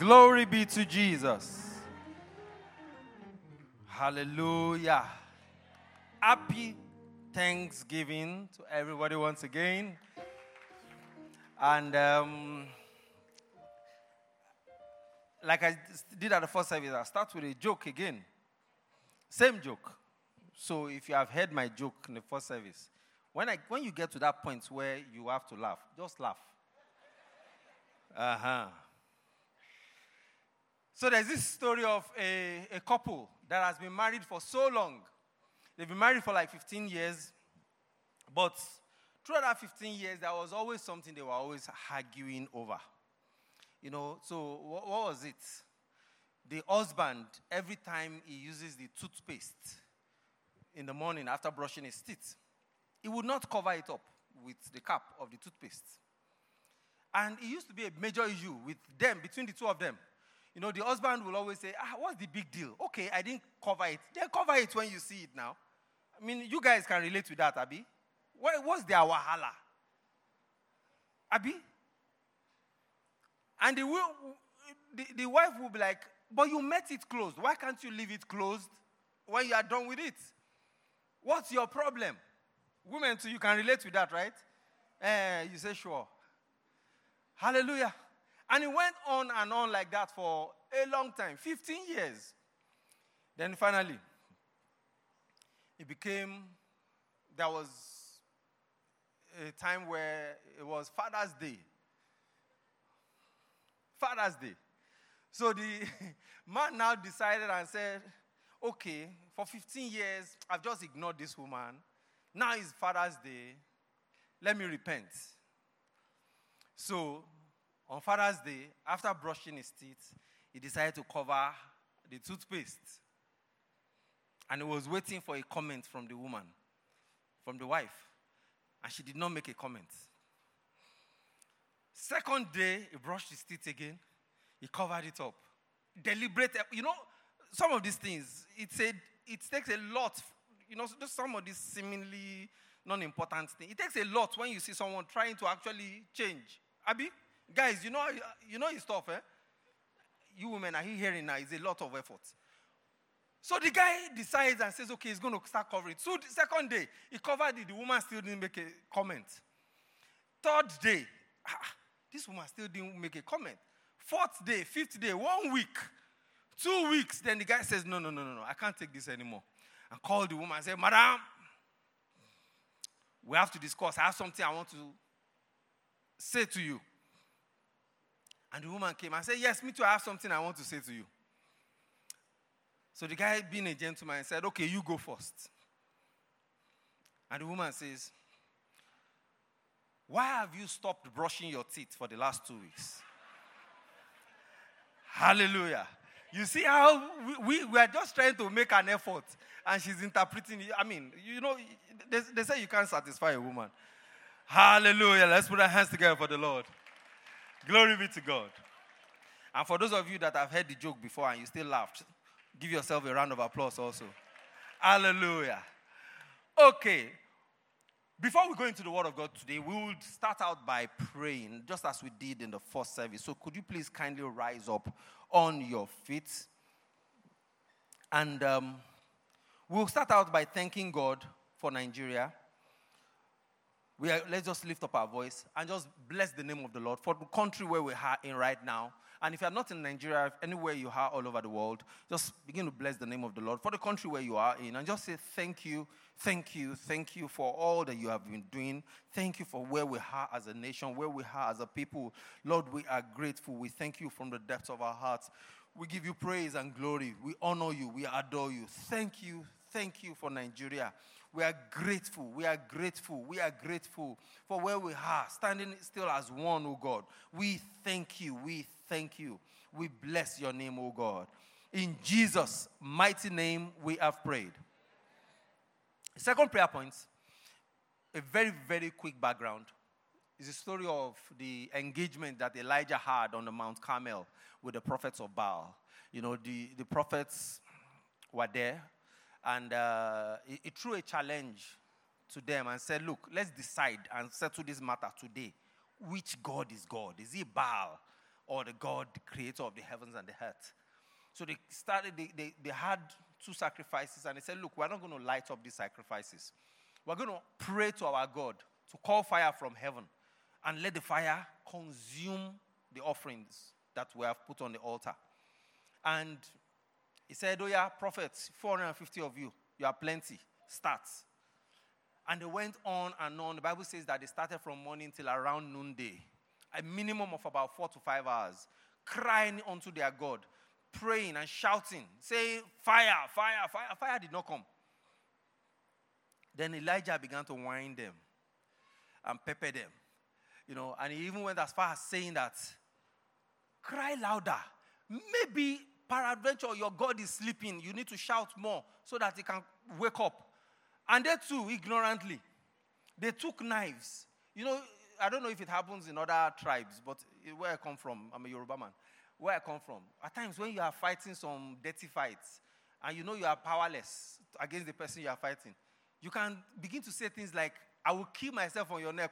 Glory be to Jesus. Hallelujah. Happy Thanksgiving to everybody once again. And um, like I did at the first service, I'll start with a joke again. Same joke. So if you have heard my joke in the first service, when, I, when you get to that point where you have to laugh, just laugh. Uh huh. So there's this story of a, a couple that has been married for so long. They've been married for like 15 years, but throughout that 15 years, there was always something they were always arguing over. You know, so what, what was it? The husband, every time he uses the toothpaste in the morning after brushing his teeth, he would not cover it up with the cap of the toothpaste. And it used to be a major issue with them, between the two of them. You know, the husband will always say, ah, what's the big deal? Okay, I didn't cover it. Then cover it when you see it now. I mean, you guys can relate to that, Abby. What, what's their wahala? Abby? And the, the, the wife will be like, but you met it closed. Why can't you leave it closed when you are done with it? What's your problem? Women, too, you can relate to that, right? Uh, you say, sure. Hallelujah. And it went on and on like that for a long time 15 years. Then finally, it became, there was a time where it was Father's Day. Father's Day. So the man now decided and said, okay, for 15 years, I've just ignored this woman. Now is Father's Day. Let me repent. So, on Father's Day, after brushing his teeth, he decided to cover the toothpaste. And he was waiting for a comment from the woman, from the wife. And she did not make a comment. Second day, he brushed his teeth again. He covered it up. Deliberate. You know, some of these things, it's a, it takes a lot. You know, some of these seemingly non important things. It takes a lot when you see someone trying to actually change. Abby? Guys, you know, you know his stuff, eh? You women are here hearing now, it's a lot of effort. So the guy decides and says, okay, he's going to start covering. So the second day, he covered it. The woman still didn't make a comment. Third day, ah, this woman still didn't make a comment. Fourth day, fifth day, one week, two weeks. Then the guy says, no, no, no, no, no, I can't take this anymore. And called the woman and said, Madam, we have to discuss. I have something I want to say to you. And the woman came and said, Yes, me too, I have something I want to say to you. So the guy, being a gentleman, said, Okay, you go first. And the woman says, Why have you stopped brushing your teeth for the last two weeks? Hallelujah. You see how we, we, we, are just trying to make an effort and she's interpreting. I mean, you know, they, they say you can't satisfy a woman. Hallelujah. Let's put our hands together for the Lord. Glory be to God. And for those of you that have heard the joke before and you still laughed, give yourself a round of applause also. Hallelujah. Okay. Before we go into the Word of God today, we will start out by praying, just as we did in the first service. So, could you please kindly rise up on your feet? And um, we'll start out by thanking God for Nigeria. We are, let's just lift up our voice and just bless the name of the Lord for the country where we are in right now. And if you're not in Nigeria, anywhere you are all over the world, just begin to bless the name of the Lord for the country where you are in and just say thank you, thank you, thank you for all that you have been doing. Thank you for where we are as a nation, where we are as a people. Lord, we are grateful. We thank you from the depths of our hearts. We give you praise and glory. We honor you. We adore you. Thank you. Thank you for Nigeria. We are grateful. We are grateful. We are grateful for where we are, standing still as one, oh God. We thank you. We thank you. We bless your name, oh God. In Jesus' mighty name, we have prayed. Second prayer point, a very, very quick background, is the story of the engagement that Elijah had on the Mount Carmel with the prophets of Baal. You know, the, the prophets were there, and uh, he, threw a challenge to them and said, Look, let's decide and settle this matter today. Which God is God? Is he Baal or the God, the creator of the heavens and the earth? So they started, they, they, they had two sacrifices, and they said, Look, we're not going to light up these sacrifices. We're going to pray to our God to call fire from heaven and let the fire consume the offerings that we have put on the altar. And he said, Oh, yeah, prophets, 450 of you, you are plenty. Start. And they went on and on. The Bible says that they started from morning till around noonday, a minimum of about four to five hours, crying unto their God, praying and shouting, saying, Fire, fire, fire. Fire did not come. Then Elijah began to wind them and pepper them. You know, and he even went as far as saying that, cry louder. Maybe peradventure your God is sleeping. You need to shout more so that he can wake up. And they too, ignorantly, they took knives. You know, I don't know if it happens in other tribes, but where I come from, I'm a Yoruba man. Where I come from, at times when you are fighting some dirty fights and you know you are powerless against the person you are fighting, you can begin to say things like, I will kill myself on your neck.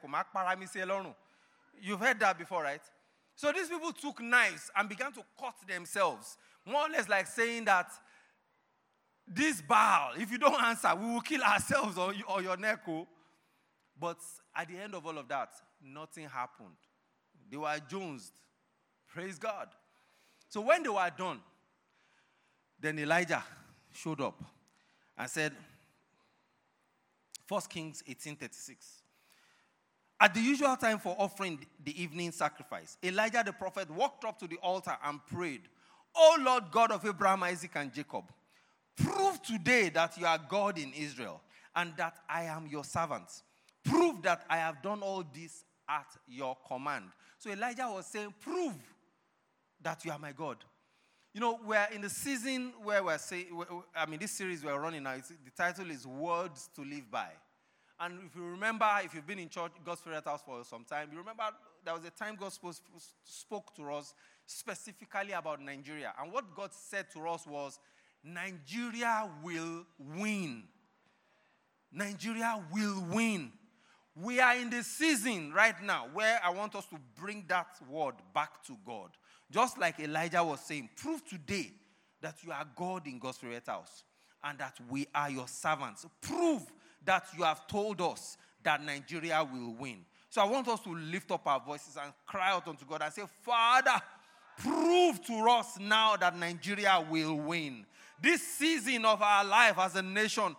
You've heard that before, right? So these people took knives and began to cut themselves. More or less like saying that this Baal, if you don't answer, we will kill ourselves or, or your neck. Oh. But at the end of all of that, nothing happened. They were jonesed. Praise God. So when they were done, then Elijah showed up and said, 1 Kings 18:36. At the usual time for offering the evening sacrifice, Elijah the prophet walked up to the altar and prayed, O Lord God of Abraham, Isaac, and Jacob, prove today that you are God in Israel and that I am your servant. Prove that I have done all this at your command. So Elijah was saying, Prove that you are my God. You know, we're in the season where we're saying, I mean, this series we're running now, the title is Words to Live By. And if you remember, if you've been in church, God's Spirit House for some time, you remember there was a time God spoke to us specifically about Nigeria. And what God said to us was, Nigeria will win. Nigeria will win. We are in the season right now where I want us to bring that word back to God. Just like Elijah was saying, prove today that you are God in God's Spirit House and that we are your servants. Prove that you have told us that Nigeria will win. So I want us to lift up our voices and cry out unto God and say, Father, prove to us now that Nigeria will win. This season of our life as a nation,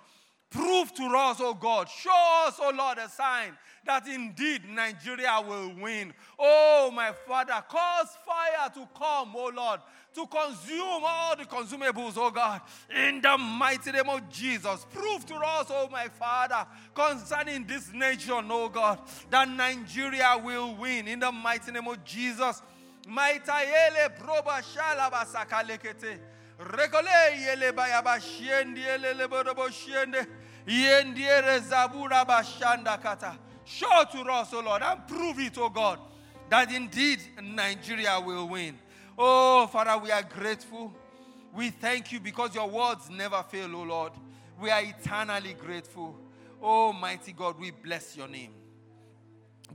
Prove to us, oh God, show us, oh Lord, a sign that indeed Nigeria will win. Oh, my Father, cause fire to come, oh Lord, to consume all the consumables, oh God, in the mighty name of Jesus. Prove to us, oh my Father, concerning this nation, oh God, that Nigeria will win in the mighty name of Jesus. Maitayele proba shalaba sakalekete. Regole yele bayaba shiende yele leborobo shiende. Yendiere zabura bashanda kata. Show to us, O oh Lord, and prove it, O God, that indeed Nigeria will win. Oh, Father, we are grateful. We thank you because your words never fail, O Lord. We are eternally grateful. Oh, mighty God, we bless your name.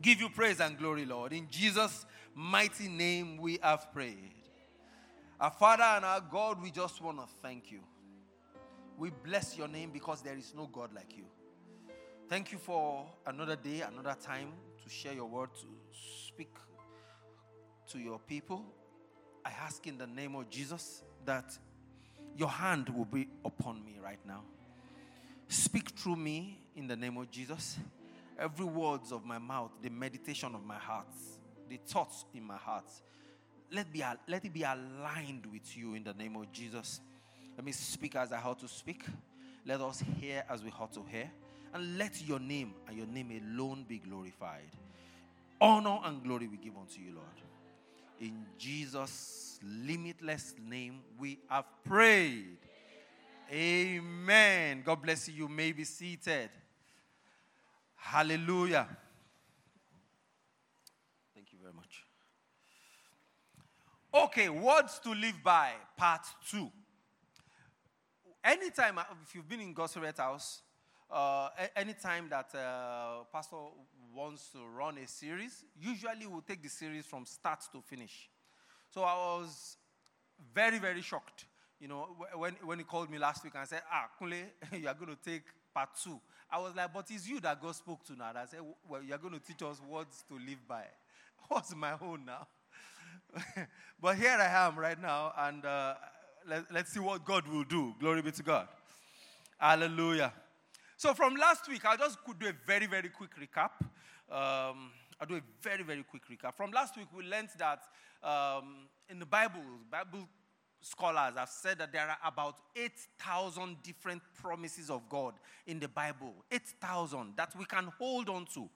Give you praise and glory, Lord. In Jesus' mighty name, we have prayed. Our Father and our God, we just want to thank you. We bless your name because there is no God like you. Thank you for another day, another time to share your word, to speak to your people. I ask in the name of Jesus that your hand will be upon me right now. Speak through me in the name of Jesus. Every words of my mouth, the meditation of my heart, the thoughts in my heart, let, be, let it be aligned with you in the name of Jesus. Let me speak as I ought to speak. Let us hear as we ought to hear. And let your name and your name alone be glorified. Honor and glory we give unto you, Lord. In Jesus' limitless name, we have prayed. Amen. God bless you. You may be seated. Hallelujah. Thank you very much. Okay, words to live by, part two. Anytime, uh, if you've been in God's Red House, uh, anytime that uh, pastor wants to run a series, usually we'll take the series from start to finish. So I was very, very shocked. You know, when, when he called me last week and said, Ah, Kunle, you are going to take part two. I was like, But it's you that God spoke to now. I said, Well, you're going to teach us words to live by. What's my own now? but here I am right now, and uh, let, let's see what God will do. Glory be to God. Hallelujah. So, from last week, I just could do a very, very quick recap. Um, I'll do a very, very quick recap. From last week, we learned that um, in the Bible, Bible scholars have said that there are about 8,000 different promises of God in the Bible. 8,000 that we can hold on to.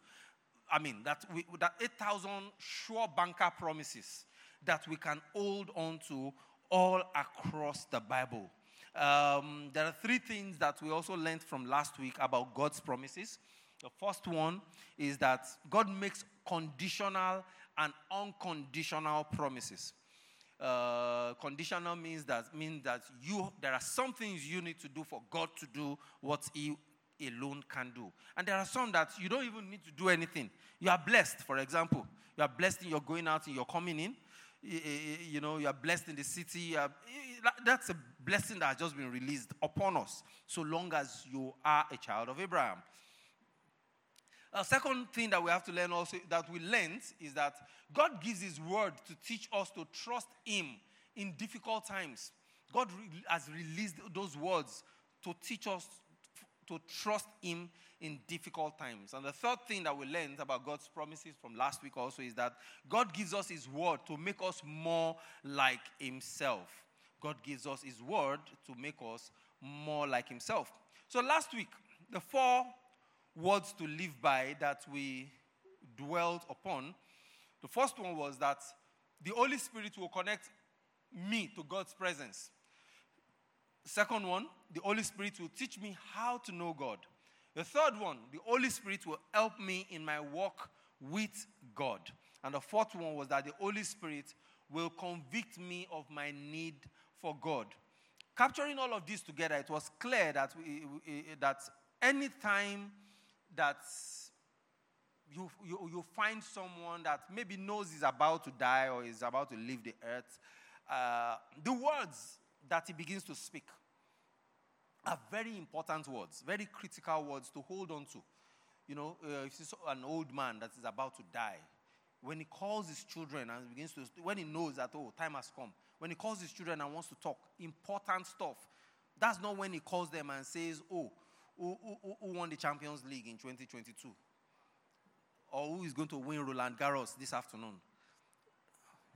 I mean, that, we, that 8,000 sure banker promises that we can hold on to all across the Bible. Um, there are three things that we also learned from last week about God's promises. The first one is that God makes conditional and unconditional promises. Uh, conditional means that means that you there are some things you need to do for God to do what He alone can do, and there are some that you don't even need to do anything. You are blessed, for example, you are blessed in your going out and your coming in you know, you are blessed in the city. that's a blessing that has just been released upon us, so long as you are a child of Abraham. A second thing that we have to learn also, that we learned, is that God gives His word to teach us to trust Him in difficult times. God has released those words to teach us to trust Him in difficult times. And the third thing that we learned about God's promises from last week also is that God gives us His word to make us more like Himself. God gives us His word to make us more like Himself. So last week, the four words to live by that we dwelt upon, the first one was that the Holy Spirit will connect me to God's presence. Second one, the Holy Spirit will teach me how to know God. The third one, the Holy Spirit will help me in my walk with God. And the fourth one was that the Holy Spirit will convict me of my need for God. Capturing all of this together, it was clear that, we, we, eh, that anytime that you, you, you find someone that maybe knows he's about to die or is about to leave the earth, uh, the words that he begins to speak are very important words, very critical words to hold on to. You know, uh, if it's an old man that is about to die, when he calls his children and begins to, when he knows that, oh, time has come, when he calls his children and wants to talk important stuff, that's not when he calls them and says, oh, who, who, who won the Champions League in 2022? Or who is going to win Roland Garros this afternoon?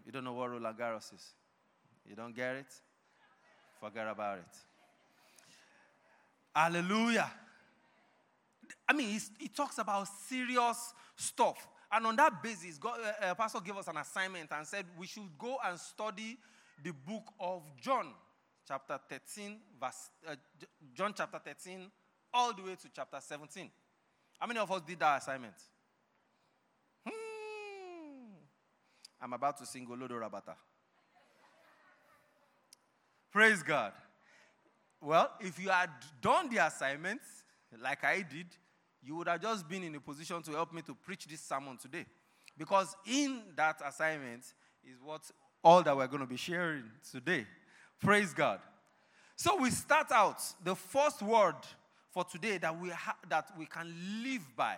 You don't know what Roland Garros is. You don't get it? Forget about it. Hallelujah. I mean, he talks about serious stuff. And on that basis, God, uh, uh, Pastor gave us an assignment and said we should go and study the book of John, chapter 13, verse, uh, John chapter 13, all the way to chapter 17. How many of us did that assignment? Hmm. I'm about to sing Olodo Rabata. Praise God. Well, if you had done the assignment like I did, you would have just been in a position to help me to preach this sermon today. Because in that assignment is what all that we're going to be sharing today. Praise God. So we start out the first word for today that we ha- that we can live by.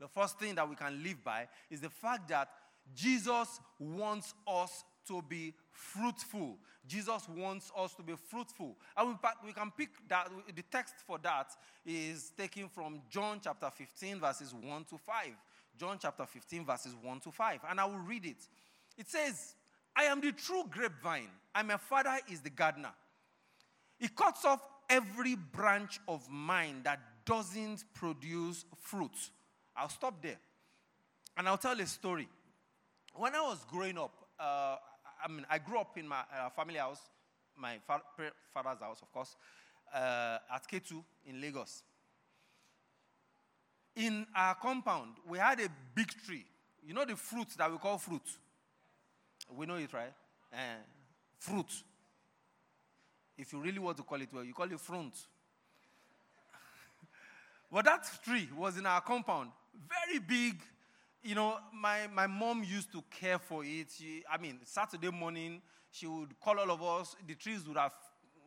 The first thing that we can live by is the fact that Jesus wants us to be fruitful. Jesus wants us to be fruitful. And we, can pick that, the text for that is taken from John chapter 15, verses 1 to 5. John chapter 15, verses 1 to 5. And I will read it. It says, I am the true grapevine, and my father is the gardener. He cuts off every branch of mine that doesn't produce fruit. I'll stop there. And I'll tell a story. When I was growing up, uh, I mean, I grew up in my uh, family house, my fa- father's house, of course, uh, at K2 in Lagos. In our compound, we had a big tree. You know the fruit that we call fruit? We know it, right? Uh, fruit. If you really want to call it well, you call it fruit. but that tree was in our compound, very big. You know, my, my mom used to care for it. She, I mean, Saturday morning, she would call all of us. The trees would have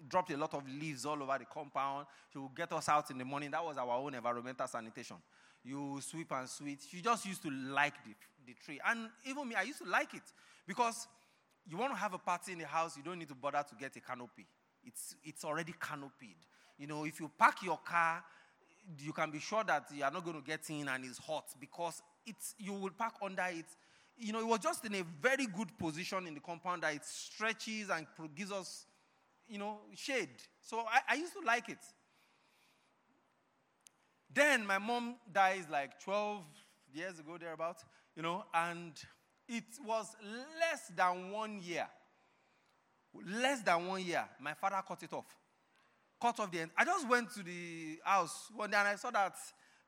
dropped a lot of leaves all over the compound. She would get us out in the morning. That was our own environmental sanitation. You sweep and sweep. She just used to like the, the tree. And even me, I used to like it because you want to have a party in the house, you don't need to bother to get a canopy. It's, it's already canopied. You know, if you park your car, you can be sure that you are not going to get in and it's hot because it's, you will park under it. You know, it was just in a very good position in the compound that it stretches and gives us, you know, shade. So I, I used to like it. Then my mom dies like 12 years ago, thereabout, you know, and it was less than one year. Less than one year, my father cut it off. Cut off the end. I just went to the house one day and I saw that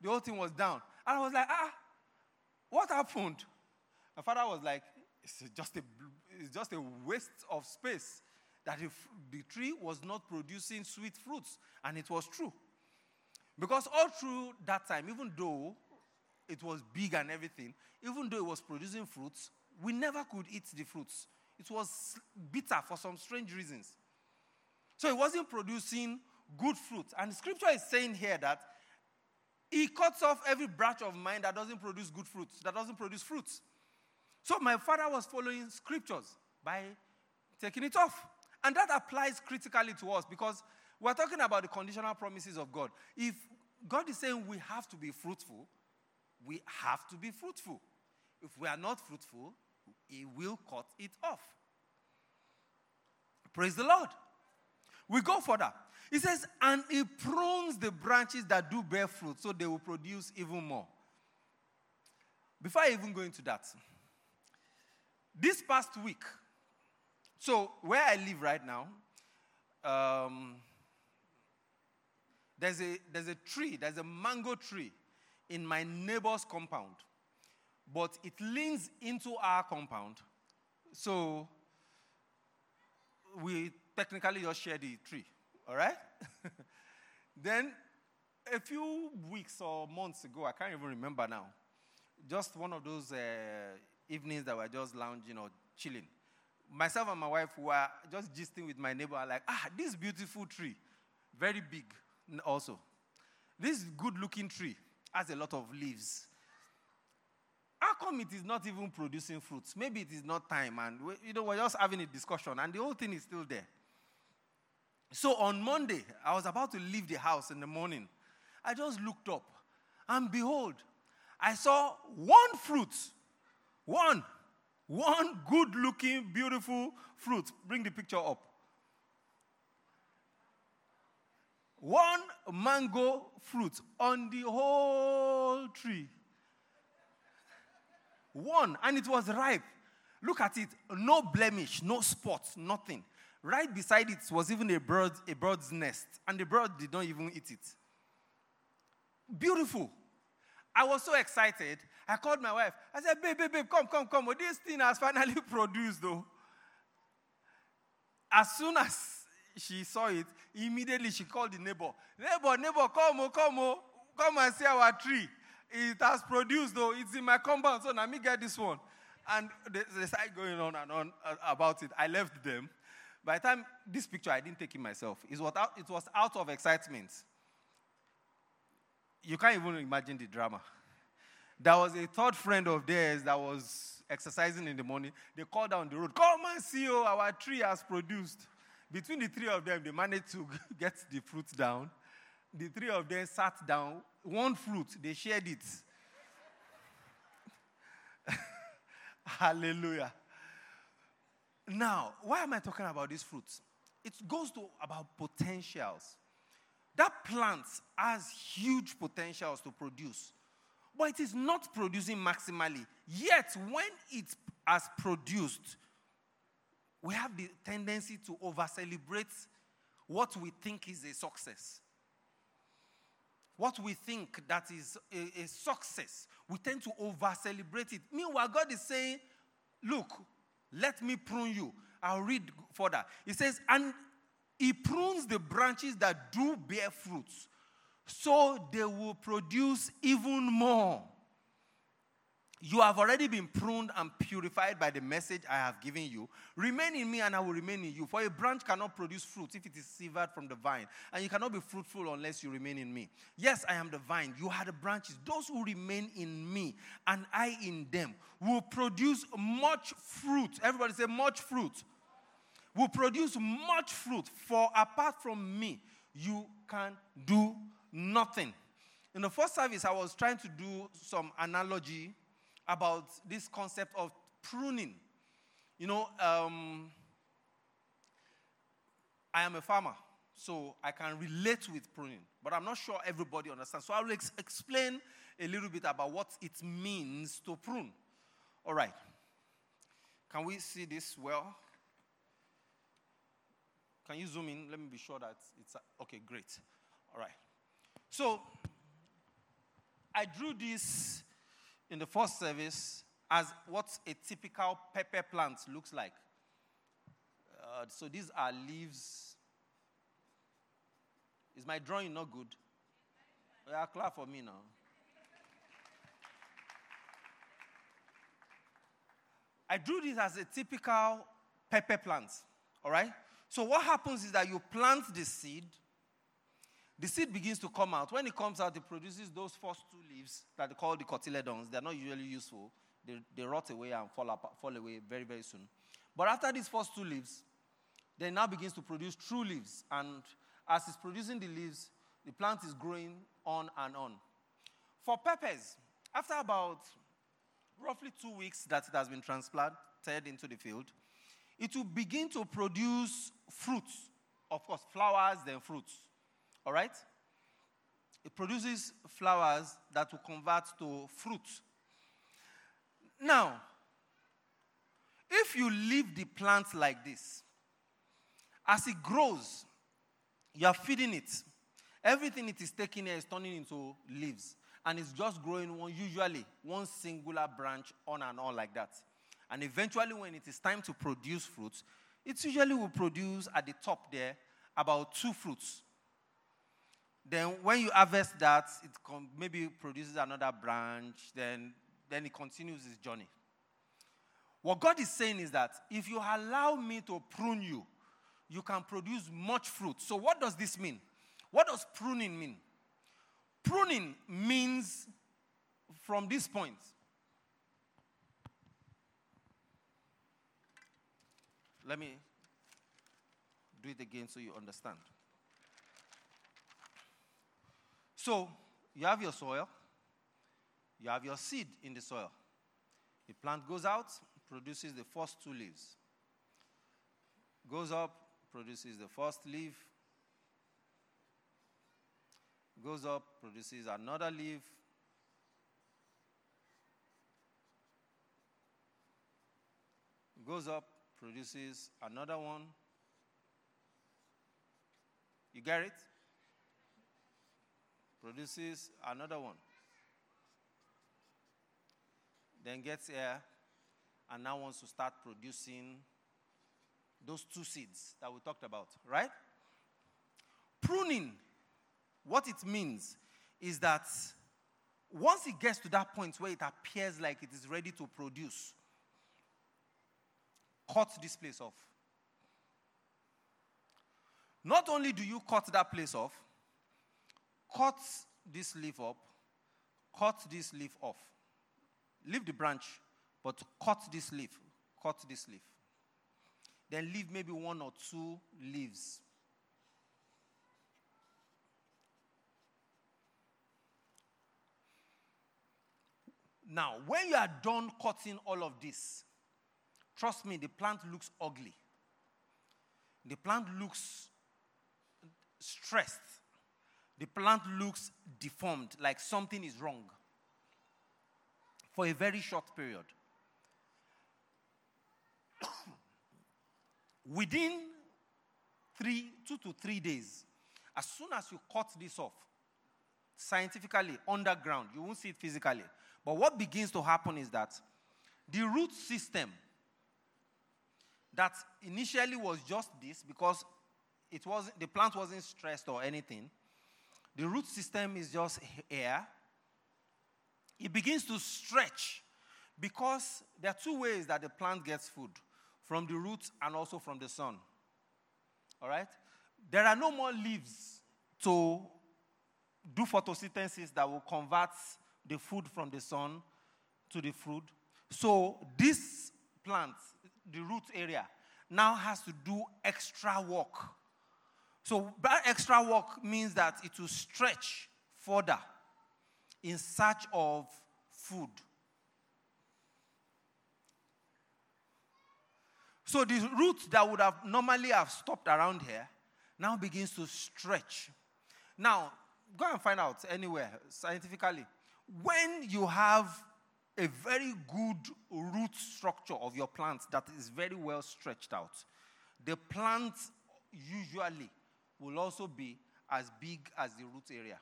the whole thing was down. And I was like, ah, what happened? My father was like, it's just a, it's just a waste of space. That if the tree was not producing sweet fruits. And it was true. Because all through that time, even though it was big and everything, even though it was producing fruits, we never could eat the fruits. It was bitter for some strange reasons. So it wasn't producing good fruit. And scripture is saying here that he cuts off every branch of mine that doesn't produce good fruits, that doesn't produce fruits. So my father was following scriptures by taking it off. And that applies critically to us because we're talking about the conditional promises of God. If God is saying we have to be fruitful, we have to be fruitful. If we are not fruitful, He will cut it off. Praise the Lord. We go further. He says, and He prunes the branches that do bear fruit so they will produce even more. Before I even go into that, this past week, so where I live right now, um, there's a, there's a tree, there's a mango tree in my neighbor's compound, but it leans into our compound. So we technically just share the tree, all right? then a few weeks or months ago, I can't even remember now, just one of those uh, evenings that we're just lounging or chilling. Myself and my wife were just gisting with my neighbor, like, ah, this beautiful tree, very big also. This good looking tree has a lot of leaves. Come it is not even producing fruits? Maybe it is not time, and we, you know we're just having a discussion, and the whole thing is still there. So on Monday, I was about to leave the house in the morning. I just looked up, and behold, I saw one fruit, one, one good-looking, beautiful fruit. Bring the picture up. one mango fruit on the whole tree. One, and it was ripe. Look at it, no blemish, no spot, nothing. Right beside it was even a bird, a bird's nest, and the bird did not even eat it. Beautiful. I was so excited. I called my wife. I said, babe, babe, babe, come, come, come. This thing has finally produced, though. As soon as she saw it, immediately she called the neighbor. Neighbor, neighbor, come, oh, come, oh, come and see our tree. It has produced, though. It's in my compound, so let me get this one. And they, they started going on and on uh, about it. I left them. By the time this picture, I didn't take it myself. It was out, it was out of excitement. You can't even imagine the drama. There was a third friend of theirs that was exercising in the morning. They called down the road, Come and see, oh, our tree has produced. Between the three of them, they managed to get the fruit down. The three of them sat down. One fruit, they shared it. Hallelujah. Now, why am I talking about these fruits? It goes to about potentials. that plant has huge potentials to produce, but it is not producing maximally. Yet, when it has produced, we have the tendency to over celebrate what we think is a success. What we think that is a, a success, we tend to over celebrate it. Meanwhile, God is saying, Look, let me prune you. I'll read further. He says, And he prunes the branches that do bear fruits, so they will produce even more. You have already been pruned and purified by the message I have given you. Remain in me, and I will remain in you. For a branch cannot produce fruit if it is severed from the vine, and you cannot be fruitful unless you remain in me. Yes, I am the vine. You are the branches. Those who remain in me, and I in them, will produce much fruit. Everybody say, much fruit. Will produce much fruit. For apart from me, you can do nothing. In the first service, I was trying to do some analogy about this concept of pruning. You know, um, I am a farmer, so I can relate with pruning, but I'm not sure everybody understands. So I will ex- explain a little bit about what it means to prune. All right. Can we see this well? Can you zoom in? Let me be sure that it's okay. Great. All right. So I drew this in the first service as what a typical pepper plant looks like. Uh, so these are leaves. Is my drawing not good? Yeah, clap for me now. I drew this as a typical pepper plant. All right? So what happens is that you plant the seed the seed begins to come out. When it comes out, it produces those first two leaves that they call the cotyledons. They're not usually useful. They, they rot away and fall, apart, fall away very, very soon. But after these first two leaves, then now begins to produce true leaves. And as it's producing the leaves, the plant is growing on and on. For peppers, after about roughly two weeks that it has been transplanted into the field, it will begin to produce fruits. Of course, flowers, then fruits. All right? It produces flowers that will convert to fruit. Now, if you leave the plant like this, as it grows, you are feeding it. Everything it is taking here is turning into leaves. And it's just growing one, usually one singular branch on and on like that. And eventually, when it is time to produce fruits, it usually will produce at the top there about two fruits. Then when you harvest that, it com- maybe produces another branch, then, then it continues its journey. What God is saying is that if you allow me to prune you, you can produce much fruit. So, what does this mean? What does pruning mean? Pruning means from this point. Let me do it again so you understand. So you have your soil, you have your seed in the soil. The plant goes out, produces the first two leaves. Goes up, produces the first leaf. Goes up, produces another leaf. Goes up, produces another one. You get it? Produces another one. Then gets here and now wants to start producing those two seeds that we talked about, right? Pruning, what it means is that once it gets to that point where it appears like it is ready to produce, cut this place off. Not only do you cut that place off, cut this leaf up, cut this leaf off. Leave the branch, but cut this leaf, cut this leaf. Then leave maybe one or two leaves. Now, when you are done cutting all of this, trust me, the plant looks ugly. The plant looks stressed the plant looks deformed, like something is wrong for a very short period. Within three, two to three days, as soon as you cut this off, scientifically, underground, you won't see it physically. But what begins to happen is that the root system that initially was just this because it was the plant wasn't stressed or anything. The root system is just air. It begins to stretch because there are two ways that the plant gets food from the roots and also from the sun. All right? There are no more leaves to do photosynthesis that will convert the food from the sun to the fruit. So this plant, the root area, now has to do extra work. So that extra work means that it will stretch further in search of food. So the root that would have normally have stopped around here now begins to stretch. Now, go and find out anywhere scientifically. When you have a very good root structure of your plant that is very well stretched out, the plant usually will also be as big as the root area.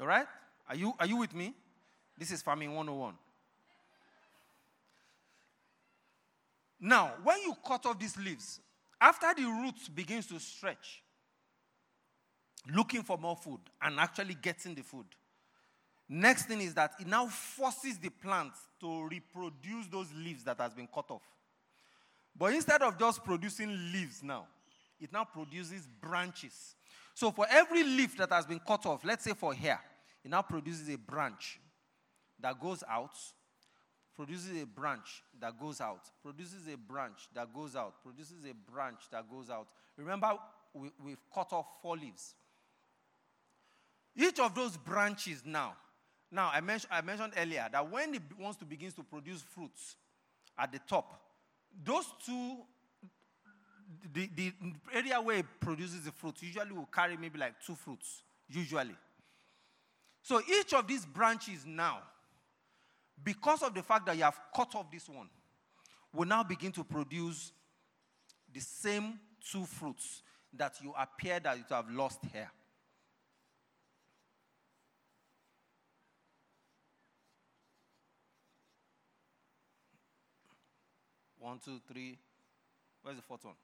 All right? Are you, are you with me? This is Farming 101. Now, when you cut off these leaves, after the roots begins to stretch, looking for more food and actually getting the food, next thing is that it now forces the plant to reproduce those leaves that has been cut off. But instead of just producing leaves now, it now produces branches. So for every leaf that has been cut off, let's say for hair, it now produces a branch that goes out produces a branch that goes out, produces a branch that goes out, produces a branch that goes out. Remember, we, we've cut off four leaves. Each of those branches now, now I, mentioned, I mentioned earlier that when it wants to begin to produce fruits at the top, those two, the, the area where it produces the fruits usually will carry maybe like two fruits, usually. So each of these branches now because of the fact that you have cut off this one, will now begin to produce the same two fruits that you appear that you have lost here. One, two, three. Where's the fourth one?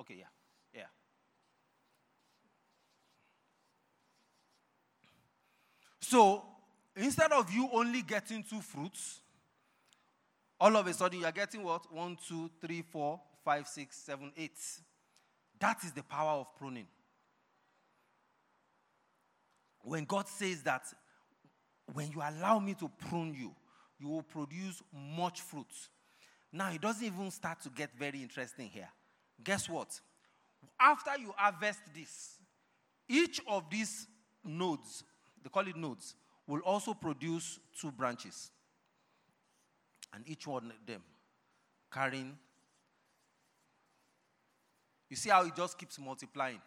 Okay, yeah. Yeah. So Instead of you only getting two fruits, all of a sudden you are getting what? One, two, three, four, five, six, seven, eight. That is the power of pruning. When God says that, when you allow me to prune you, you will produce much fruit. Now, it doesn't even start to get very interesting here. Guess what? After you harvest this, each of these nodes, they call it nodes, will also produce two branches. And each one of them carrying. You see how it just keeps multiplying.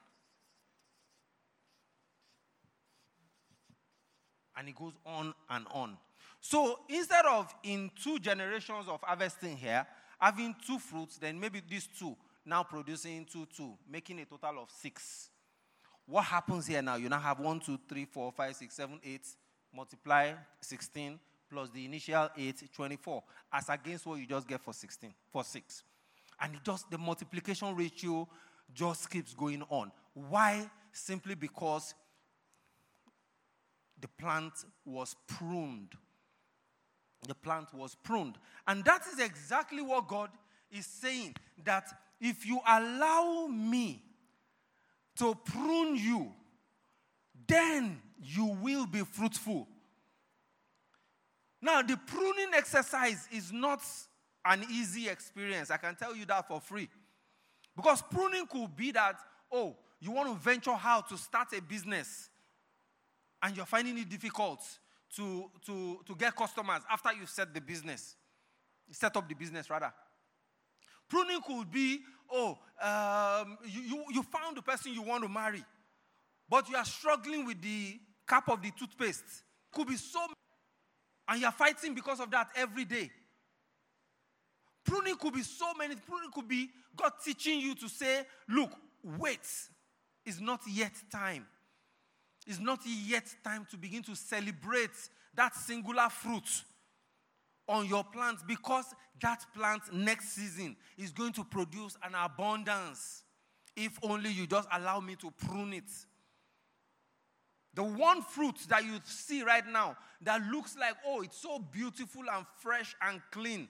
And it goes on and on. So instead of in two generations of harvesting here, having two fruits, then maybe these two now producing two, two, making a total of six. What happens here now? You now have one, two, three, four, five, six, seven, eight, multiply 16 plus the initial 8, 24, as against what you just get for 16, for 6. And it just, the multiplication ratio just keeps going on. Why? Simply because the plant was pruned. The plant was pruned. And that is exactly what God is saying that if you allow me to prune you, then you will be fruitful. Now, the pruning exercise is not an easy experience. I can tell you that for free. Because pruning could be that, oh, you want to venture out to start a business and you're finding it difficult to, to, to get customers after you've set the business, set up the business rather. Pruning could be, oh, um, you, you, you found the person you want to marry, but you are struggling with the cap of the toothpaste. Could be so, and you're fighting because of that every day. Pruning could be so many. Pruning could be God teaching you to say, look, wait, it's not yet time. It's not yet time to begin to celebrate that singular fruit on your plant because that plant next season is going to produce an abundance if only you just allow me to prune it. The one fruit that you see right now that looks like, oh, it's so beautiful and fresh and clean.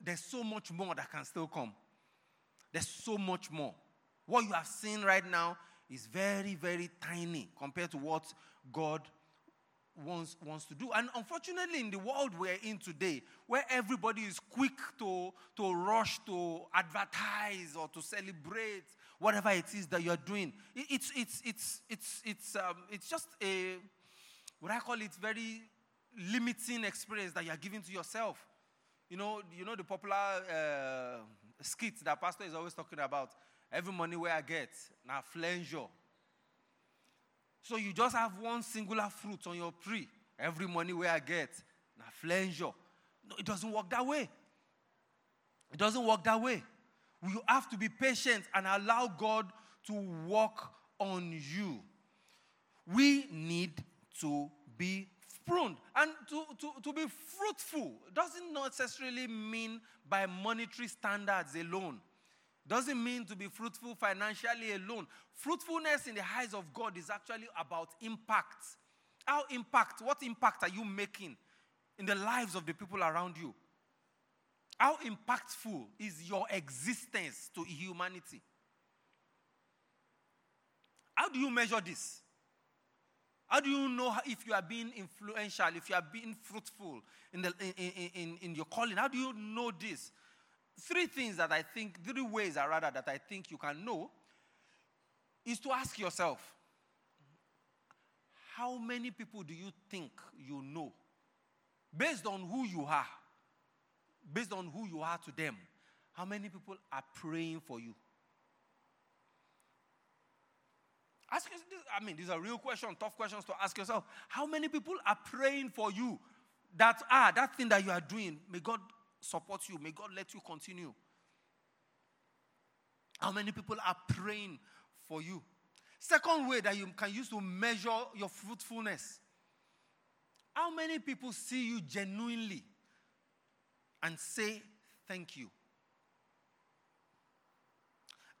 There's so much more that can still come. There's so much more. What you have seen right now is very, very tiny compared to what God wants, wants to do. And unfortunately, in the world we're in today, where everybody is quick to, to rush to advertise or to celebrate whatever it is that you're doing, it, it's, it's, it's, it's, it's, um, it's just a, what I call it, very limiting experience that you're giving to yourself. You know, you know the popular uh, skits that pastor is always talking about. Every money where I get, now flanger. So you just have one singular fruit on your tree. Every money where I get, now flanger. No, it doesn't work that way. It doesn't work that way. You have to be patient and allow God to work on you. We need to be pruned. And to, to, to be fruitful doesn't necessarily mean by monetary standards alone doesn't mean to be fruitful financially alone. Fruitfulness in the eyes of God is actually about impact. How impact? What impact are you making in the lives of the people around you? How impactful is your existence to humanity? How do you measure this? How do you know if you are being influential, if you are being fruitful in, the, in, in, in your calling? How do you know this? Three things that I think, three ways are rather that I think you can know is to ask yourself, how many people do you think you know? Based on who you are, based on who you are to them, how many people are praying for you? Ask yourself, I mean, these are real questions, tough questions to ask yourself. How many people are praying for you that are ah, that thing that you are doing? May God support you. May God let you continue. How many people are praying for you? Second way that you can use to measure your fruitfulness. How many people see you genuinely and say thank you?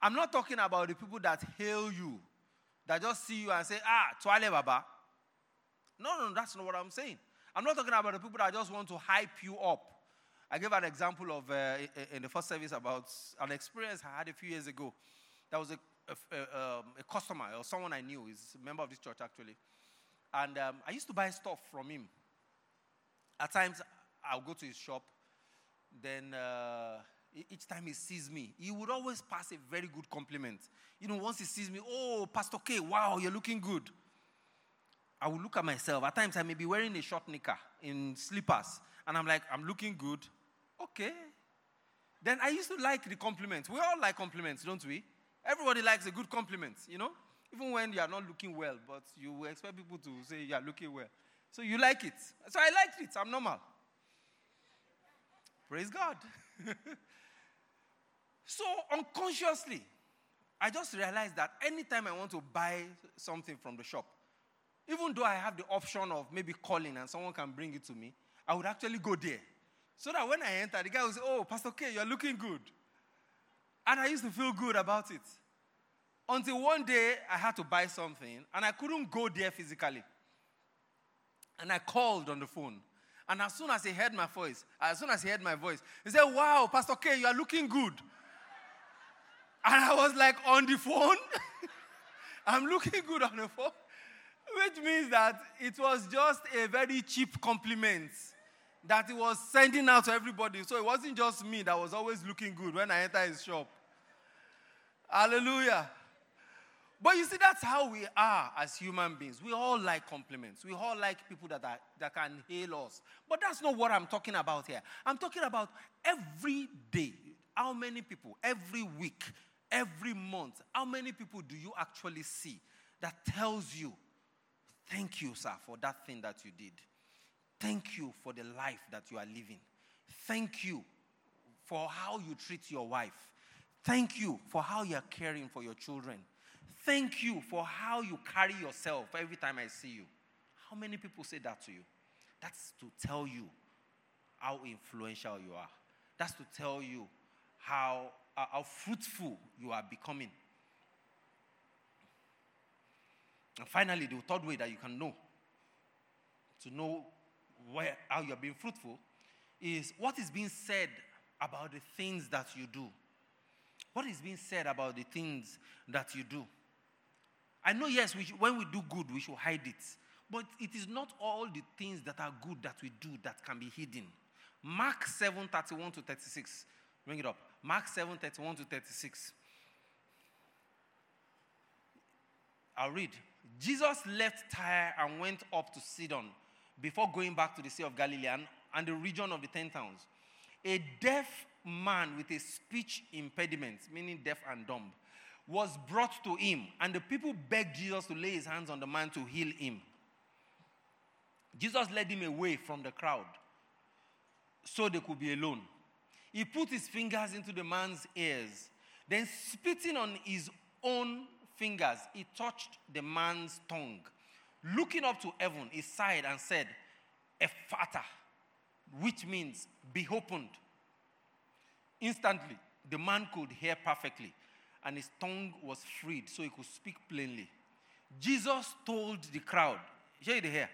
I'm not talking about the people that hail you, that just see you and say, ah, Twale Baba. No, no, that's not what I'm saying. I'm not talking about the people that just want to hype you up. I gave an example of uh, in the first service about an experience I had a few years ago. That was a, a, a, um, a customer or someone I knew. He's a member of this church actually, and um, I used to buy stuff from him. At times, I'll go to his shop. Then uh, each time he sees me, he would always pass a very good compliment. You know, once he sees me, oh, Pastor K, wow, you're looking good. I will look at myself. At times, I may be wearing a short knicker in slippers, and I'm like, I'm looking good. Okay. Then I used to like the compliments. We all like compliments, don't we? Everybody likes a good compliment, you know? Even when you are not looking well, but you expect people to say you are looking well. So you like it. So I liked it. I'm normal. Praise God. so unconsciously, I just realized that anytime I want to buy something from the shop, even though I have the option of maybe calling and someone can bring it to me, I would actually go there so that when I enter, the guy will say, Oh, Pastor K, you're looking good. And I used to feel good about it. Until one day I had to buy something and I couldn't go there physically. And I called on the phone. And as soon as he heard my voice, as soon as he heard my voice, he said, Wow, Pastor K, you are looking good. And I was like, On the phone? I'm looking good on the phone. Which means that it was just a very cheap compliment that he was sending out to everybody. So it wasn't just me that was always looking good when I enter his shop. Hallelujah. But you see, that's how we are as human beings. We all like compliments. We all like people that, are, that can hail us. But that's not what I'm talking about here. I'm talking about every day. How many people, every week, every month, how many people do you actually see that tells you, thank you, sir, for that thing that you did? Thank you for the life that you are living. Thank you for how you treat your wife. Thank you for how you are caring for your children. Thank you for how you carry yourself every time I see you. How many people say that to you? That's to tell you how influential you are. That's to tell you how, uh, how fruitful you are becoming. And finally, the third way that you can know to know where, how you're being fruitful is what is being said about the things that you do. What is being said about the things that you do? I know, yes, we should, when we do good, we should hide it. But it is not all the things that are good that we do that can be hidden. Mark 7 31 to 36. Bring it up. Mark 7 31 to 36. I'll read. Jesus left Tyre and went up to Sidon before going back to the Sea of Galilee and, and the region of the Ten Towns. A deaf man with a speech impediment, meaning deaf and dumb, was brought to him, and the people begged Jesus to lay his hands on the man to heal him. Jesus led him away from the crowd so they could be alone. He put his fingers into the man's ears, then, spitting on his own fingers, he touched the man's tongue. Looking up to heaven, he sighed and said, Ephphatha, which means be opened. Instantly, the man could hear perfectly and his tongue was freed so he could speak plainly. Jesus told the crowd, hear it here.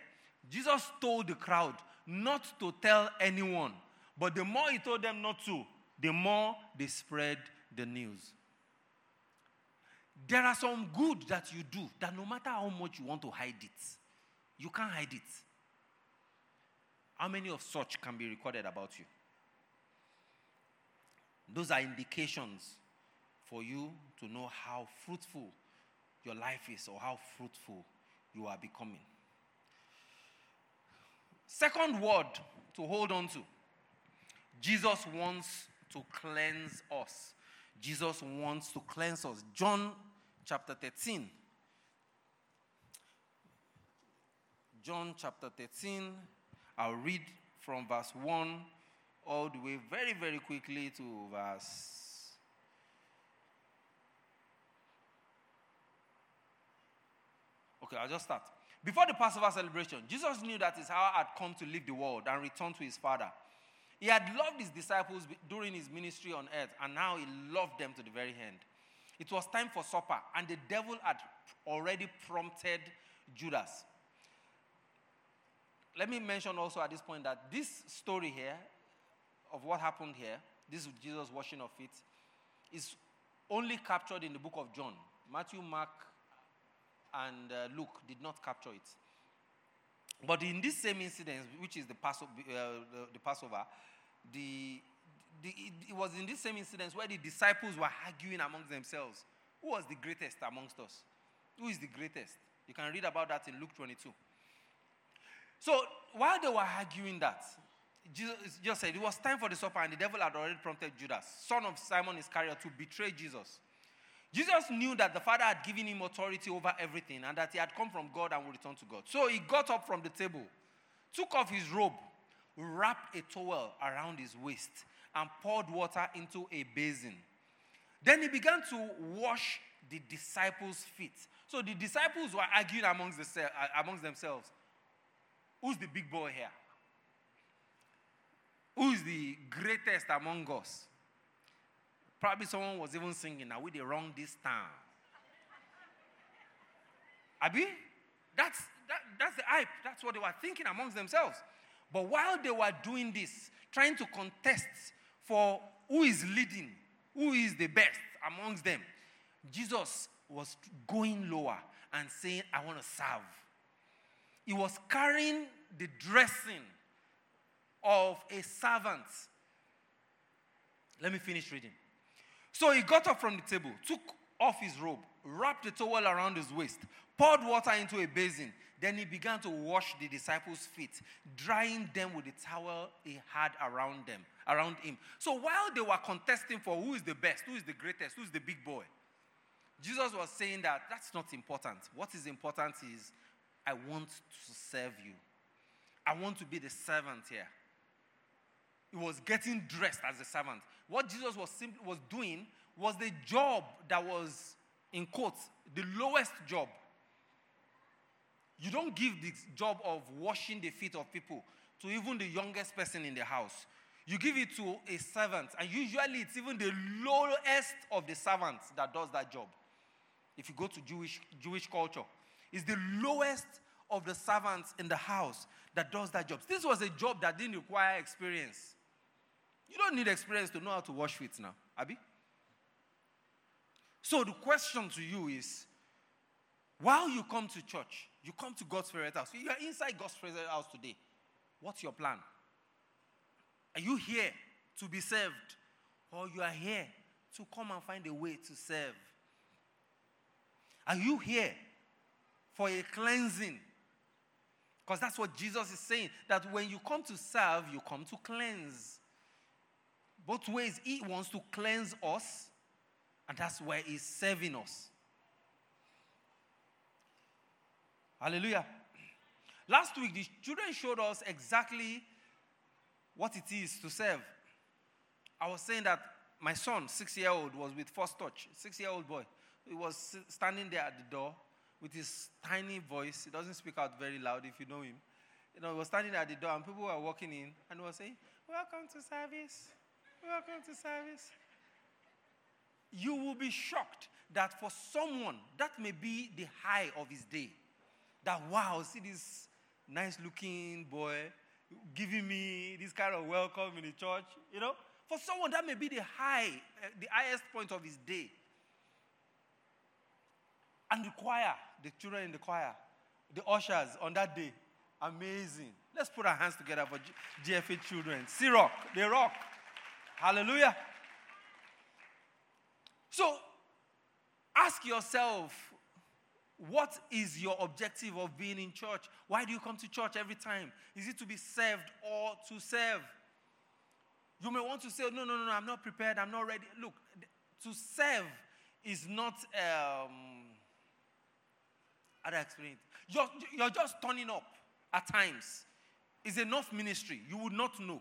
Jesus told the crowd not to tell anyone, but the more he told them not to, the more they spread the news. There are some good that you do that no matter how much you want to hide it, you can't hide it. How many of such can be recorded about you? Those are indications for you to know how fruitful your life is or how fruitful you are becoming. Second word to hold on to Jesus wants to cleanse us. Jesus wants to cleanse us. John chapter 13. John chapter 13. I'll read from verse 1 all the way very, very quickly to verse Okay, I'll just start. Before the Passover celebration, Jesus knew that his hour had come to leave the world and return to his Father. He had loved his disciples during his ministry on earth, and now he loved them to the very end. It was time for supper, and the devil had already prompted Judas. Let me mention also at this point that this story here of what happened here, this Jesus washing of feet, is only captured in the book of John. Matthew, Mark, and uh, Luke did not capture it. But in this same incident, which is the, uh, the, the Passover, the, it, was in this same incident where the disciples were arguing amongst themselves. Who was the greatest amongst us? Who is the greatest? You can read about that in Luke 22. So while they were arguing that, Jesus just said it was time for the supper, and the devil had already prompted Judas, son of Simon Iscariot, to betray Jesus. Jesus knew that the Father had given him authority over everything and that he had come from God and would return to God. So he got up from the table, took off his robe, wrapped a towel around his waist, and poured water into a basin. Then he began to wash the disciples' feet. So the disciples were arguing amongst, the, uh, amongst themselves who's the big boy here? Who is the greatest among us? Probably someone was even singing, Now we the wrong this time. Abi? That's, that, that's the hype. That's what they were thinking amongst themselves. But while they were doing this, trying to contest for who is leading, who is the best amongst them, Jesus was going lower and saying, I want to serve. He was carrying the dressing of a servant. Let me finish reading. So he got up from the table, took off his robe, wrapped a towel around his waist, poured water into a basin. Then he began to wash the disciples' feet, drying them with the towel he had around them, around him. So while they were contesting for who is the best, who is the greatest, who is the big boy, Jesus was saying that that's not important. What is important is I want to serve you. I want to be the servant here. He was getting dressed as a servant. What Jesus was simply was doing was the job that was in quotes the lowest job. You don't give the job of washing the feet of people to even the youngest person in the house. You give it to a servant, and usually it's even the lowest of the servants that does that job. If you go to Jewish, Jewish culture, it's the lowest of the servants in the house that does that job. This was a job that didn't require experience. You don't need experience to know how to wash feet now, Abi. So the question to you is while you come to church, you come to God's favorite house, you are inside God's favorite house today. What's your plan? Are you here to be served? Or you are here to come and find a way to serve? Are you here for a cleansing? Because that's what Jesus is saying that when you come to serve, you come to cleanse. Both ways, He wants to cleanse us, and that's why He's serving us. Hallelujah. Last week, the children showed us exactly what it is to serve. I was saying that my son, six year old, was with First Touch, six year old boy. He was standing there at the door with his tiny voice. He doesn't speak out very loud if you know him. You know, he was standing at the door and people were walking in and he was saying, Welcome to service. Welcome to service. You will be shocked that for someone, that may be the high of his day. That, wow, see this nice looking boy giving me this kind of welcome in the church. You know, for someone, that may be the high, uh, the highest point of his day. And the choir, the children in the choir, the ushers on that day, amazing. Let's put our hands together for G- GFA children. See rock, they rock. Hallelujah. So ask yourself, what is your objective of being in church? Why do you come to church every time? Is it to be served or to serve? You may want to say, no, no, no, no I'm not prepared, I'm not ready. Look, to serve is not, um, how do I explain it? You're, you're just turning up at times. It's enough ministry. You would not know.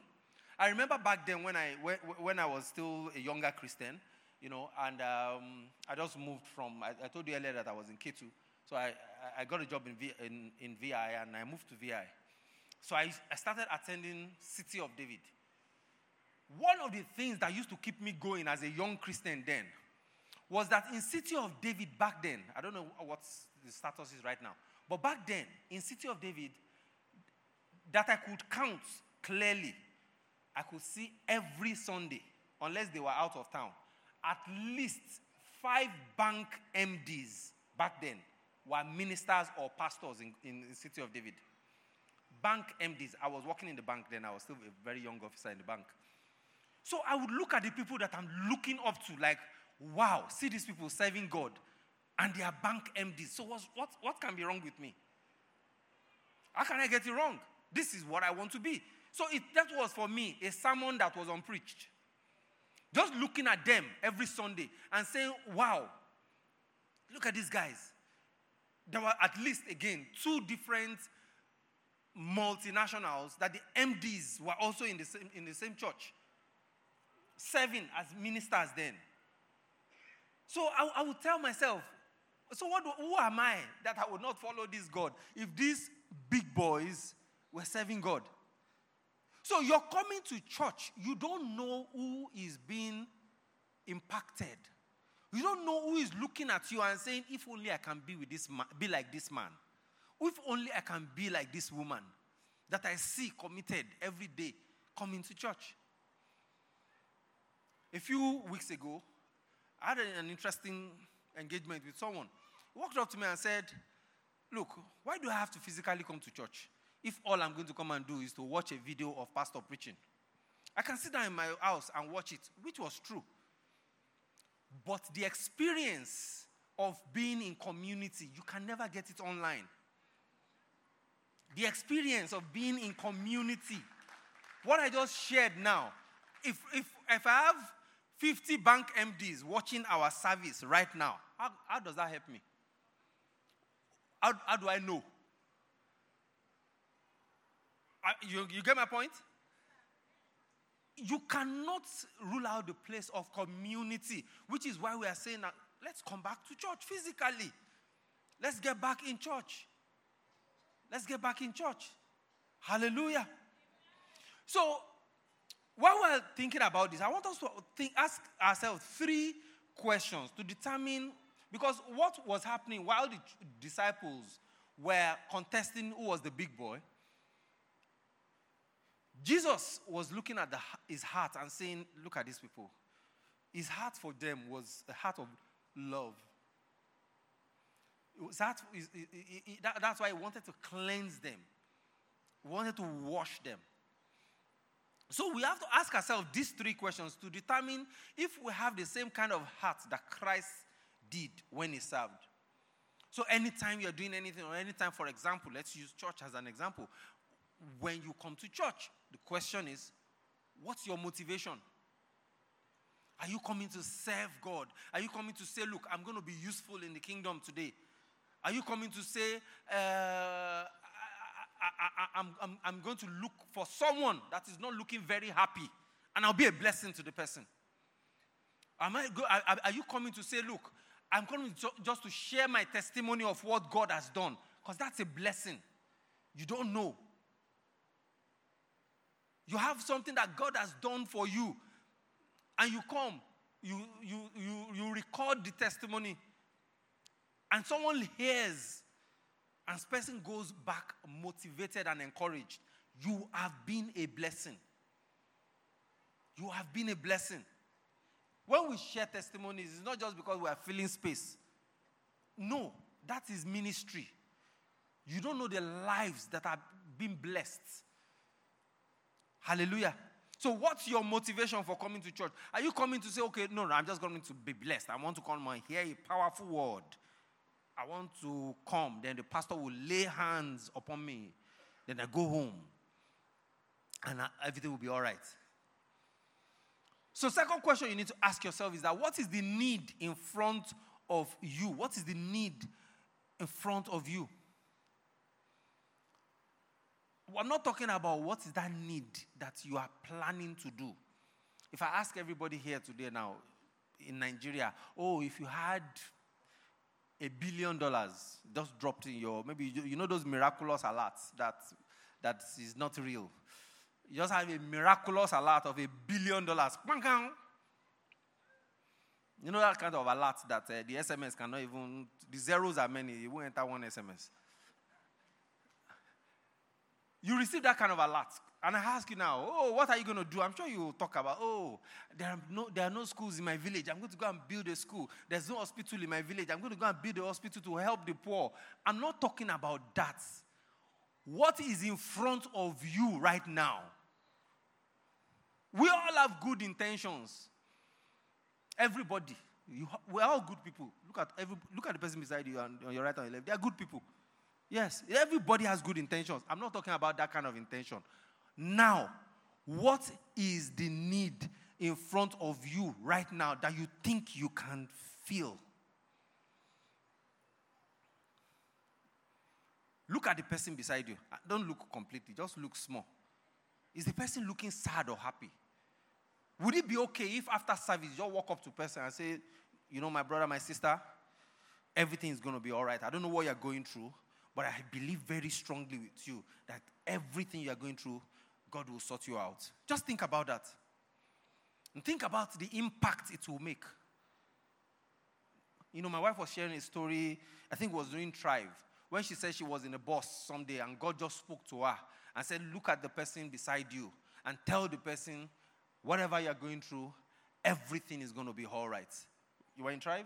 I remember back then when I, when I was still a younger Christian, you know, and um, I just moved from, I, I, told you earlier that I was in K2. So I, I got a job in, v, in, in VI and I moved to VI. So I, I started attending City of David. One of the things that used to keep me going as a young Christian then was that in City of David back then, I don't know what the status is right now, but back then in City of David, that I could count clearly I could see every Sunday, unless they were out of town, at least five bank MDs back then were ministers or pastors in, in the city of David. Bank MDs. I was working in the bank then, I was still a very young officer in the bank. So I would look at the people that I'm looking up to, like, wow, see these people serving God, and they are bank MDs. So what, what, what can be wrong with me? How can I get it wrong? This is what I want to be. So it, that was for me a sermon that was unpreached. Just looking at them every Sunday and saying, wow, look at these guys. There were at least, again, two different multinationals that the MDs were also in the same, in the same church, serving as ministers then. So I, I would tell myself, so what, who am I that I would not follow this God if these big boys were serving God? So you're coming to church, you don't know who is being impacted. You don't know who is looking at you and saying, if only I can be with this man, be like this man. If only I can be like this woman that I see committed every day coming to church. A few weeks ago, I had an interesting engagement with someone. He walked up to me and said, Look, why do I have to physically come to church? if all I'm going to come and do is to watch a video of pastor preaching. I can sit down in my house and watch it, which was true. But the experience of being in community, you can never get it online. The experience of being in community. What I just shared now, if, if, if I have 50 bank MDs watching our service right now, how, how does that help me? How, how do I know? I, you, you get my point? You cannot rule out the place of community, which is why we are saying that let's come back to church physically. Let's get back in church. Let's get back in church. Hallelujah. So, while we're thinking about this, I want us to think, ask ourselves three questions to determine because what was happening while the disciples were contesting who was the big boy, Jesus was looking at the, his heart and saying, Look at these people. His heart for them was a heart of love. That, that's why he wanted to cleanse them, he wanted to wash them. So we have to ask ourselves these three questions to determine if we have the same kind of heart that Christ did when he served. So anytime you're doing anything, or anytime, for example, let's use church as an example. When you come to church, the question is, what's your motivation? Are you coming to serve God? Are you coming to say, look, I'm going to be useful in the kingdom today? Are you coming to say, uh, I, am going to look for someone that is not looking very happy and I'll be a blessing to the person? Am I go, are, are you coming to say, look, I'm coming to, just to share my testimony of what God has done? Because that's a blessing. You don't know. You have something that God has done for you, and you come, you, you, you, you record the testimony, and someone hears and this person goes back motivated and encouraged, you have been a blessing. You have been a blessing. When we share testimonies, it's not just because we are filling space. No, that is ministry. You don't know the lives that are being blessed. Hallelujah. So, what's your motivation for coming to church? Are you coming to say, okay, no, no, I'm just going to be blessed. I want to come and hear a powerful word. I want to come. Then the pastor will lay hands upon me. Then I go home. And everything will be all right. So, second question you need to ask yourself is that what is the need in front of you? What is the need in front of you? We're not talking about what is that need that you are planning to do. If I ask everybody here today now in Nigeria, oh, if you had a billion dollars just dropped in your maybe you, you know those miraculous alerts that that is not real. You just have a miraculous alert of a billion dollars. You know that kind of alert that uh, the SMS cannot even, the zeros are many, it won't enter one SMS. You receive that kind of alert. And I ask you now, oh, what are you going to do? I'm sure you will talk about, oh, there are, no, there are no schools in my village. I'm going to go and build a school. There's no hospital in my village. I'm going to go and build a hospital to help the poor. I'm not talking about that. What is in front of you right now? We all have good intentions. Everybody. You, we're all good people. Look at, every, look at the person beside you and on your right and your left. They are good people. Yes, everybody has good intentions. I'm not talking about that kind of intention. Now, what is the need in front of you right now that you think you can feel? Look at the person beside you. Uh, don't look completely, just look small. Is the person looking sad or happy? Would it be okay if after service you walk up to person and say, you know, my brother, my sister, everything is going to be all right. I don't know what you're going through, but I believe very strongly with you that everything you're going through, God will sort you out. Just think about that. And think about the impact it will make. You know, my wife was sharing a story, I think it was during Thrive, when she said she was in a bus someday and God just spoke to her and said, Look at the person beside you and tell the person, whatever you're going through, everything is going to be all right. You were in Thrive?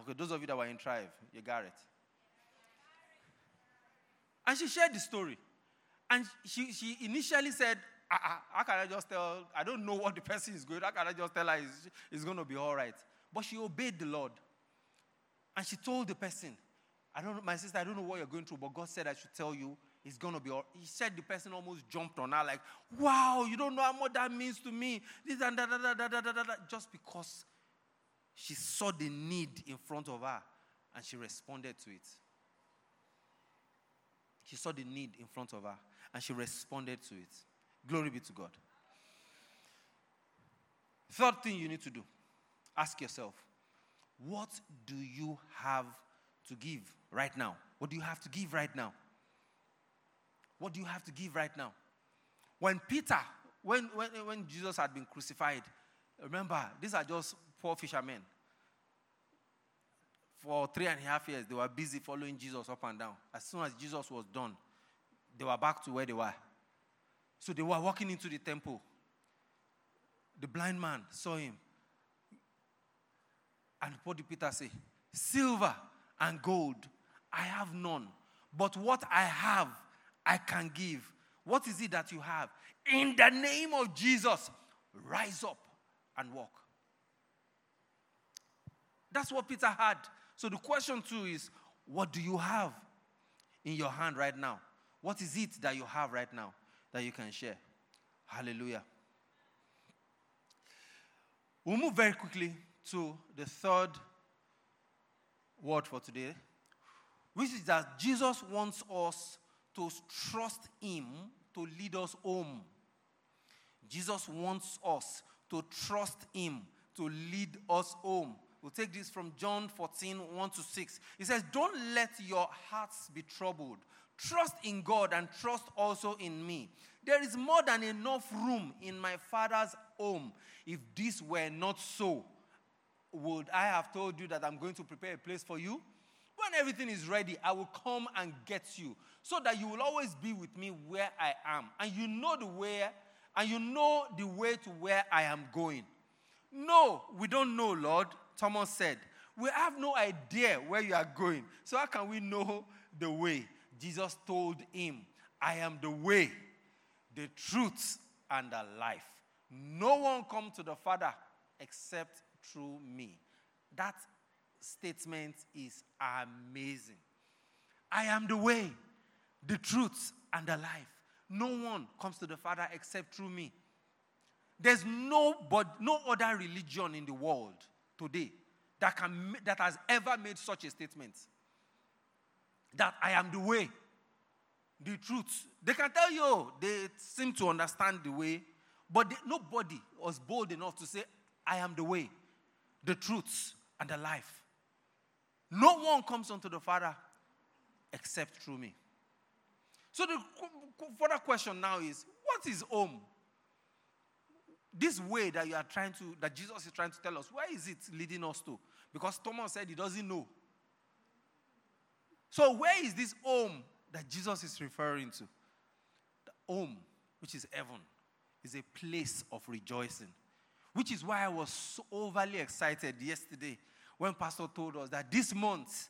Okay, those of you that were in Thrive, you got it. And she shared the story. And she, she initially said, I, I, how can I just tell? I don't know what the person is going. How can I just tell her it's, it's going to be all right? But she obeyed the Lord. And she told the person, I don't know, my sister, I don't know what you're going through, but God said I should tell you it's going to be all He said the person almost jumped on her, like, wow, you don't know how much that means to me. This and that, that, that, that, that, that, that. Just because she saw the need in front of her and she responded to it. She saw the need in front of her and she responded to it. Glory be to God. Third thing you need to do ask yourself, what do you have to give right now? What do you have to give right now? What do you have to give right now? When Peter, when, when, when Jesus had been crucified, remember, these are just poor fishermen. For three and a half years, they were busy following Jesus up and down. As soon as Jesus was done, they were back to where they were. So they were walking into the temple. The blind man saw him. And what did Peter say? Silver and gold I have none. But what I have, I can give. What is it that you have? In the name of Jesus, rise up and walk. That's what Peter had. So the question too is what do you have in your hand right now? What is it that you have right now that you can share? Hallelujah. We'll move very quickly to the third word for today, which is that Jesus wants us to trust Him to lead us home. Jesus wants us to trust Him to lead us home. We'll take this from John 14, 1 to 6. He says, Don't let your hearts be troubled. Trust in God and trust also in me. There is more than enough room in my Father's home. If this were not so, would I have told you that I'm going to prepare a place for you? When everything is ready, I will come and get you so that you will always be with me where I am. And you know the way, and you know the way to where I am going. No, we don't know, Lord, Thomas said. We have no idea where you are going. So how can we know the way? Jesus told him, I am the way, the truth, and the life. No one come to the Father except through me. That statement is amazing. I am the way, the truth, and the life. No one comes to the Father except through me. There's no, but no other religion in the world today that, can, that has ever made such a statement. That I am the way, the truth. They can tell you oh, they seem to understand the way, but they, nobody was bold enough to say, I am the way, the truth, and the life. No one comes unto the Father except through me. So the further question now is what is home? This way that you are trying to, that Jesus is trying to tell us, where is it leading us to? Because Thomas said he doesn't know. So, where is this home that Jesus is referring to? The home, which is heaven, is a place of rejoicing. Which is why I was so overly excited yesterday when Pastor told us that this month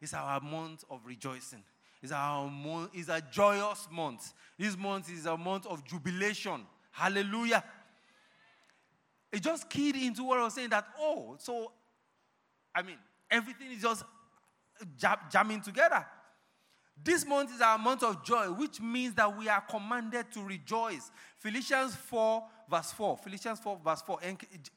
is our month of rejoicing. It's our month, it's a joyous month. This month is a month of jubilation. Hallelujah. It just keyed into what I was saying that, oh, so, I mean, everything is just jamming together. This month is our month of joy, which means that we are commanded to rejoice. Philippians 4, verse 4. Philippians 4, verse 4.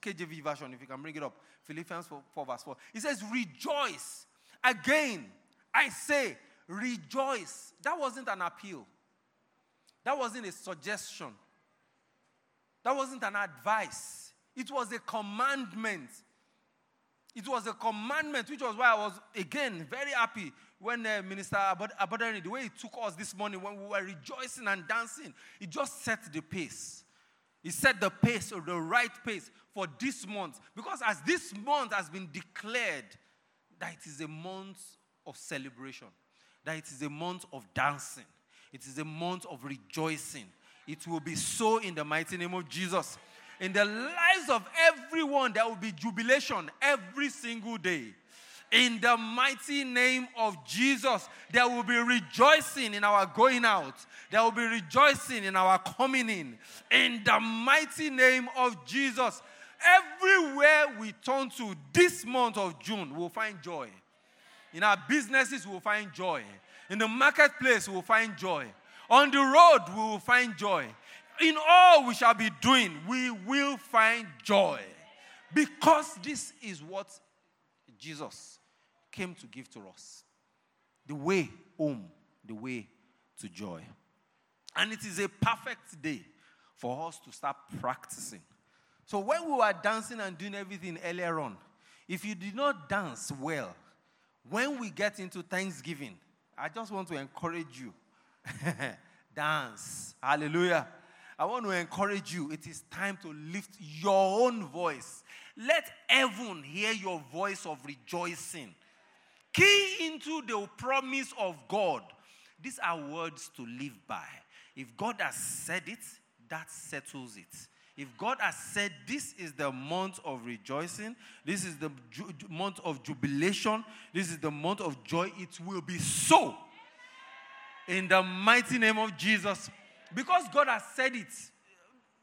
KJV version, if you can bring it up. Philippians 4, 4, verse 4. It says, Rejoice. Again, I say, rejoice. That wasn't an appeal, that wasn't a suggestion, that wasn't an advice. It was a commandment. It was a commandment, which was why I was, again, very happy when uh, Minister Abadani, the way he took us this morning when we were rejoicing and dancing, it just set the pace. He set the pace or the right pace for this month. Because as this month has been declared that it is a month of celebration, that it is a month of dancing, it is a month of rejoicing. It will be so in the mighty name of Jesus. In the lives of everyone, there will be jubilation every single day In the mighty name of Jesus, there will be rejoicing in our going out. There will be rejoicing in our coming in. In the mighty name of Jesus, everywhere we turn to this month of June, we'll find joy. In our businesses, we'll find joy. In the marketplace, we'll find joy. On the road, we will find joy. In all we shall be doing, we will find joy. Because this is what Jesus came to give to us the way home, the way to joy. And it is a perfect day for us to start practicing. So, when we were dancing and doing everything earlier on, if you did not dance well, when we get into Thanksgiving, I just want to encourage you dance. Hallelujah. I want to encourage you. It is time to lift your own voice. Let heaven hear your voice of rejoicing. Key into the promise of God. These are words to live by. If God has said it, that settles it. If God has said this is the month of rejoicing, this is the ju- month of jubilation, this is the month of joy, it will be so. In the mighty name of Jesus. Because God has said it,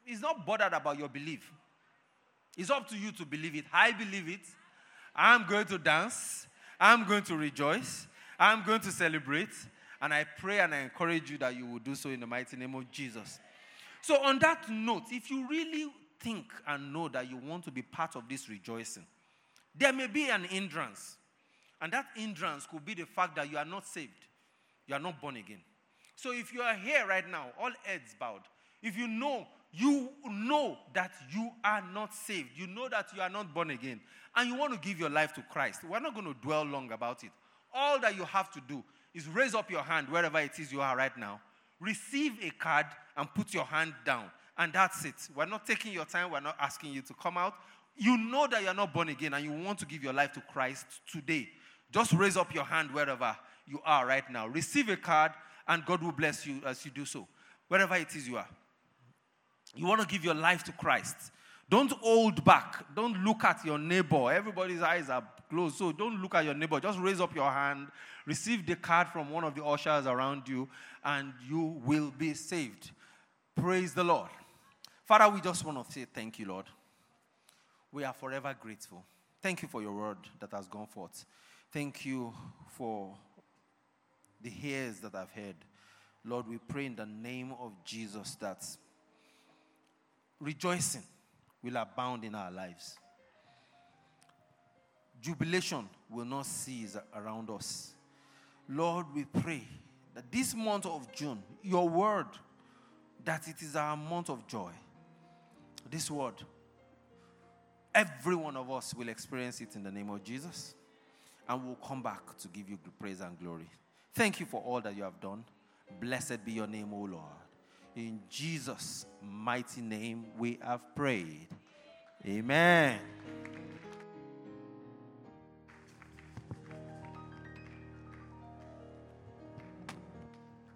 He's not bothered about your belief. It's up to you to believe it. I believe it. I'm going to dance. I'm going to rejoice. I'm going to celebrate. And I pray and I encourage you that you will do so in the mighty name of Jesus. So, on that note, if you really think and know that you want to be part of this rejoicing, there may be an hindrance. And that hindrance could be the fact that you are not saved, you are not born again. So, if you are here right now, all heads bowed, if you know, you know that you are not saved, you know that you are not born again, and you want to give your life to Christ, we're not going to dwell long about it. All that you have to do is raise up your hand wherever it is you are right now, receive a card, and put your hand down. And that's it. We're not taking your time, we're not asking you to come out. You know that you're not born again and you want to give your life to Christ today. Just raise up your hand wherever you are right now. Receive a card, and God will bless you as you do so, wherever it is you are. You want to give your life to Christ. Don't hold back. Don't look at your neighbor. Everybody's eyes are closed. So don't look at your neighbor. Just raise up your hand, receive the card from one of the ushers around you, and you will be saved. Praise the Lord. Father, we just want to say thank you, Lord. We are forever grateful. Thank you for your word that has gone forth. Thank you for the ears that I've heard. Lord, we pray in the name of Jesus that rejoicing will abound in our lives. Jubilation will not cease around us. Lord, we pray that this month of June, your word, that it is our month of joy. This word, every one of us will experience it in the name of Jesus, and we'll come back to give you praise and glory. Thank you for all that you have done. Blessed be your name, O Lord. In Jesus' mighty name we have prayed. Amen.